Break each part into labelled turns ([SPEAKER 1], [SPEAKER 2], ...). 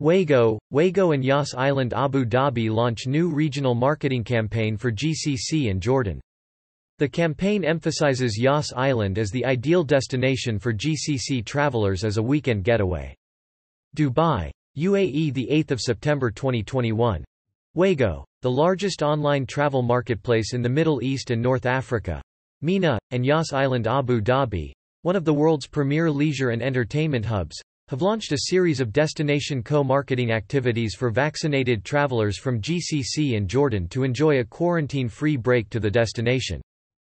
[SPEAKER 1] Wago, Wago and Yas Island Abu Dhabi launch new regional marketing campaign for GCC in Jordan. The campaign emphasizes Yas Island as the ideal destination for GCC travelers as a weekend getaway. Dubai, UAE the 8th of September 2021. Wago, the largest online travel marketplace in the Middle East and North Africa. MENA, and Yas Island Abu Dhabi, one of the world's premier leisure and entertainment hubs, have launched a series of destination co-marketing activities for vaccinated travelers from GCC and Jordan to enjoy a quarantine-free break to the destination.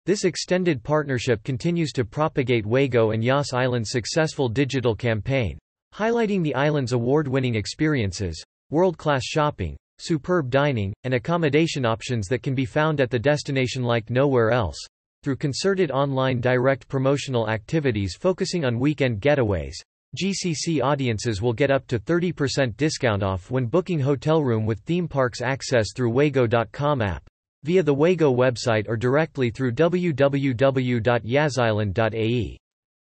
[SPEAKER 1] This extended partnership continues to propagate Wago and Yas Island's successful digital campaign, highlighting the island's award-winning experiences, world-class shopping, superb dining, and accommodation options that can be found at the destination like nowhere else. Through concerted online direct promotional activities focusing on weekend getaways, GCC audiences will get up to 30% discount off when booking hotel room with theme parks access through Wago.com app, via the Wago website or directly through www.yasisland.ae.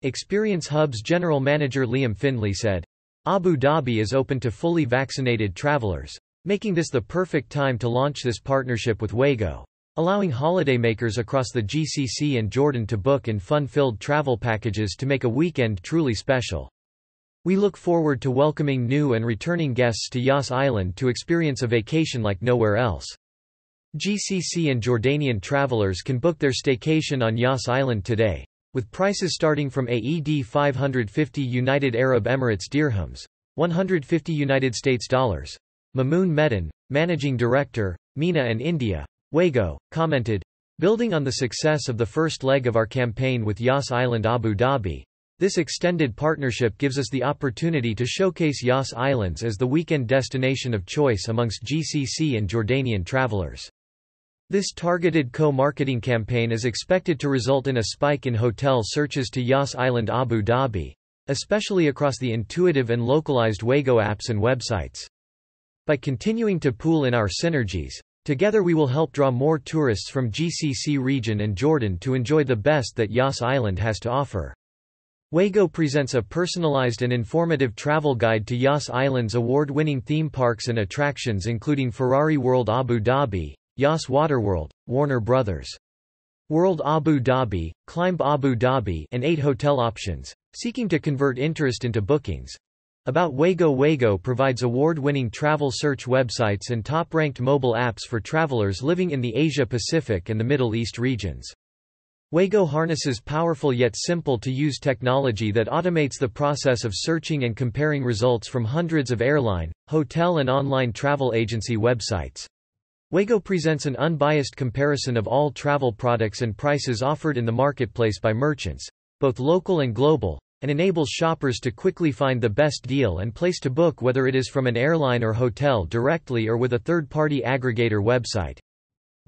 [SPEAKER 1] Experience Hub's general manager Liam Findlay said, Abu Dhabi is open to fully vaccinated travelers, making this the perfect time to launch this partnership with Wago, allowing holidaymakers across the GCC and Jordan to book in fun-filled travel packages to make a weekend truly special. We look forward to welcoming new and returning guests to Yas Island to experience a vacation like nowhere else. GCC and Jordanian travelers can book their staycation on Yas Island today, with prices starting from AED 550 United Arab Emirates dirhams, 150 United States dollars. Mamoun Hmedan, managing director, MENA and India, Wago, commented, Building on the success of the first leg of our campaign with Yas Island Abu Dhabi, this extended partnership gives us the opportunity to showcase Yas Islands as the weekend destination of choice amongst GCC and Jordanian travelers. This targeted co-marketing campaign is expected to result in a spike in hotel searches to Yas Island Abu Dhabi, especially across the intuitive and localized Wago apps and websites. By continuing to pool in our synergies, together we will help draw more tourists from GCC region and Jordan to enjoy the best that Yas Island has to offer. Wago presents a personalized and informative travel guide to Yas Island's award-winning theme parks and attractions including Ferrari World Abu Dhabi, Yas Waterworld, Warner Brothers. World Abu Dhabi, Climb Abu Dhabi and eight hotel options, seeking to convert interest into bookings. About Wago Wago provides award-winning travel search websites and top-ranked mobile apps for travelers living in the Asia-Pacific and the Middle East regions. Wago harnesses powerful yet simple-to-use technology that automates the process of searching and comparing results from hundreds of airline, hotel and online travel agency websites. Wago presents an unbiased comparison of all travel products and prices offered in the marketplace by merchants, both local and global, and enables shoppers to quickly find the best deal and place to book whether it is from an airline or hotel directly or with a third-party aggregator website.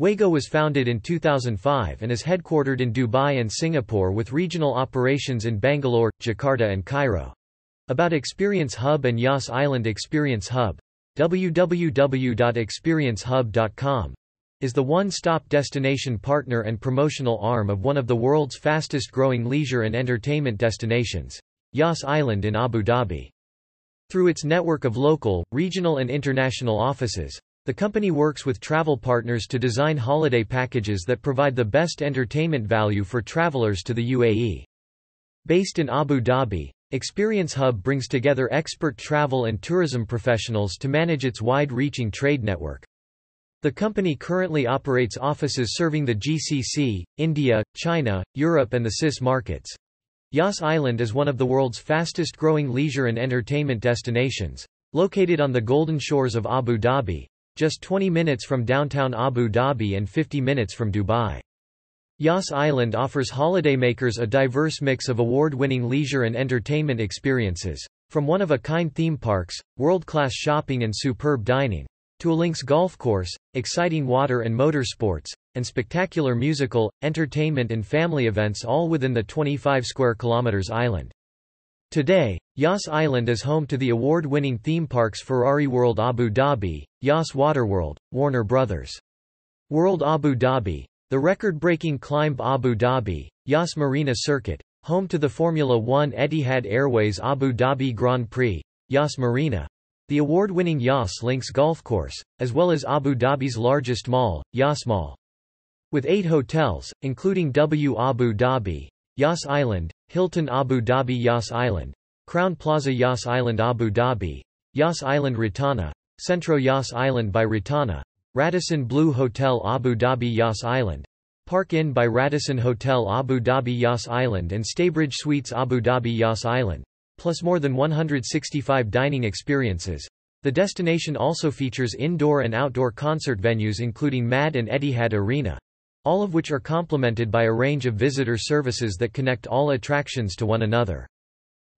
[SPEAKER 1] Wago was founded in 2005 and is headquartered in Dubai and Singapore with regional operations in Bangalore, Jakarta and Cairo. About Experience Hub and Yas Island Experience Hub. www.experiencehub.com is the one-stop destination partner and promotional arm of one of the world's fastest-growing leisure and entertainment destinations, Yas Island in Abu Dhabi. Through its network of local, regional and international offices, the company works with travel partners to design holiday packages that provide the best entertainment value for travelers to the UAE. Based in Abu Dhabi, Experience Hub brings together expert travel and tourism professionals to manage its wide-reaching trade network. The company currently operates offices serving the GCC, India, China, Europe and the CIS markets. Yas Island is one of the world's fastest-growing leisure and entertainment destinations, located on the golden shores of Abu Dhabi, just 20 minutes from downtown Abu Dhabi and 50 minutes from Dubai. Yas Island offers holidaymakers a diverse mix of award-winning leisure and entertainment experiences, from one-of-a-kind theme parks, world-class shopping and superb dining, to a links golf course, exciting water and motor sports, and spectacular musical, entertainment and family events all within the 25 square kilometers island. Today, Yas Island is home to the award-winning theme parks Ferrari World Abu Dhabi, Yas Waterworld, Warner Brothers. World Abu Dhabi, the record-breaking Climb Abu Dhabi, Yas Marina Circuit, home to the Formula One Etihad Airways Abu Dhabi Grand Prix, Yas Marina, the award-winning Yas Links Golf Course, as well as Abu Dhabi's largest mall, Yas Mall. With eight hotels, including W Abu Dhabi, Yas Island, Hilton Abu Dhabi Yas Island, Crowne Plaza Yas Island Abu Dhabi, Yas Island Rotana, Centro Yas Island by Rotana, Radisson Blu Hotel Abu Dhabi Yas Island, Park Inn by Radisson Hotel Abu Dhabi Yas Island and Staybridge Suites Abu Dhabi Yas Island plus more than 165 dining experiences. The destination also features indoor and outdoor concert venues including Mad and Etihad Arena. All of which are complemented by a range of visitor services that connect all attractions to one another.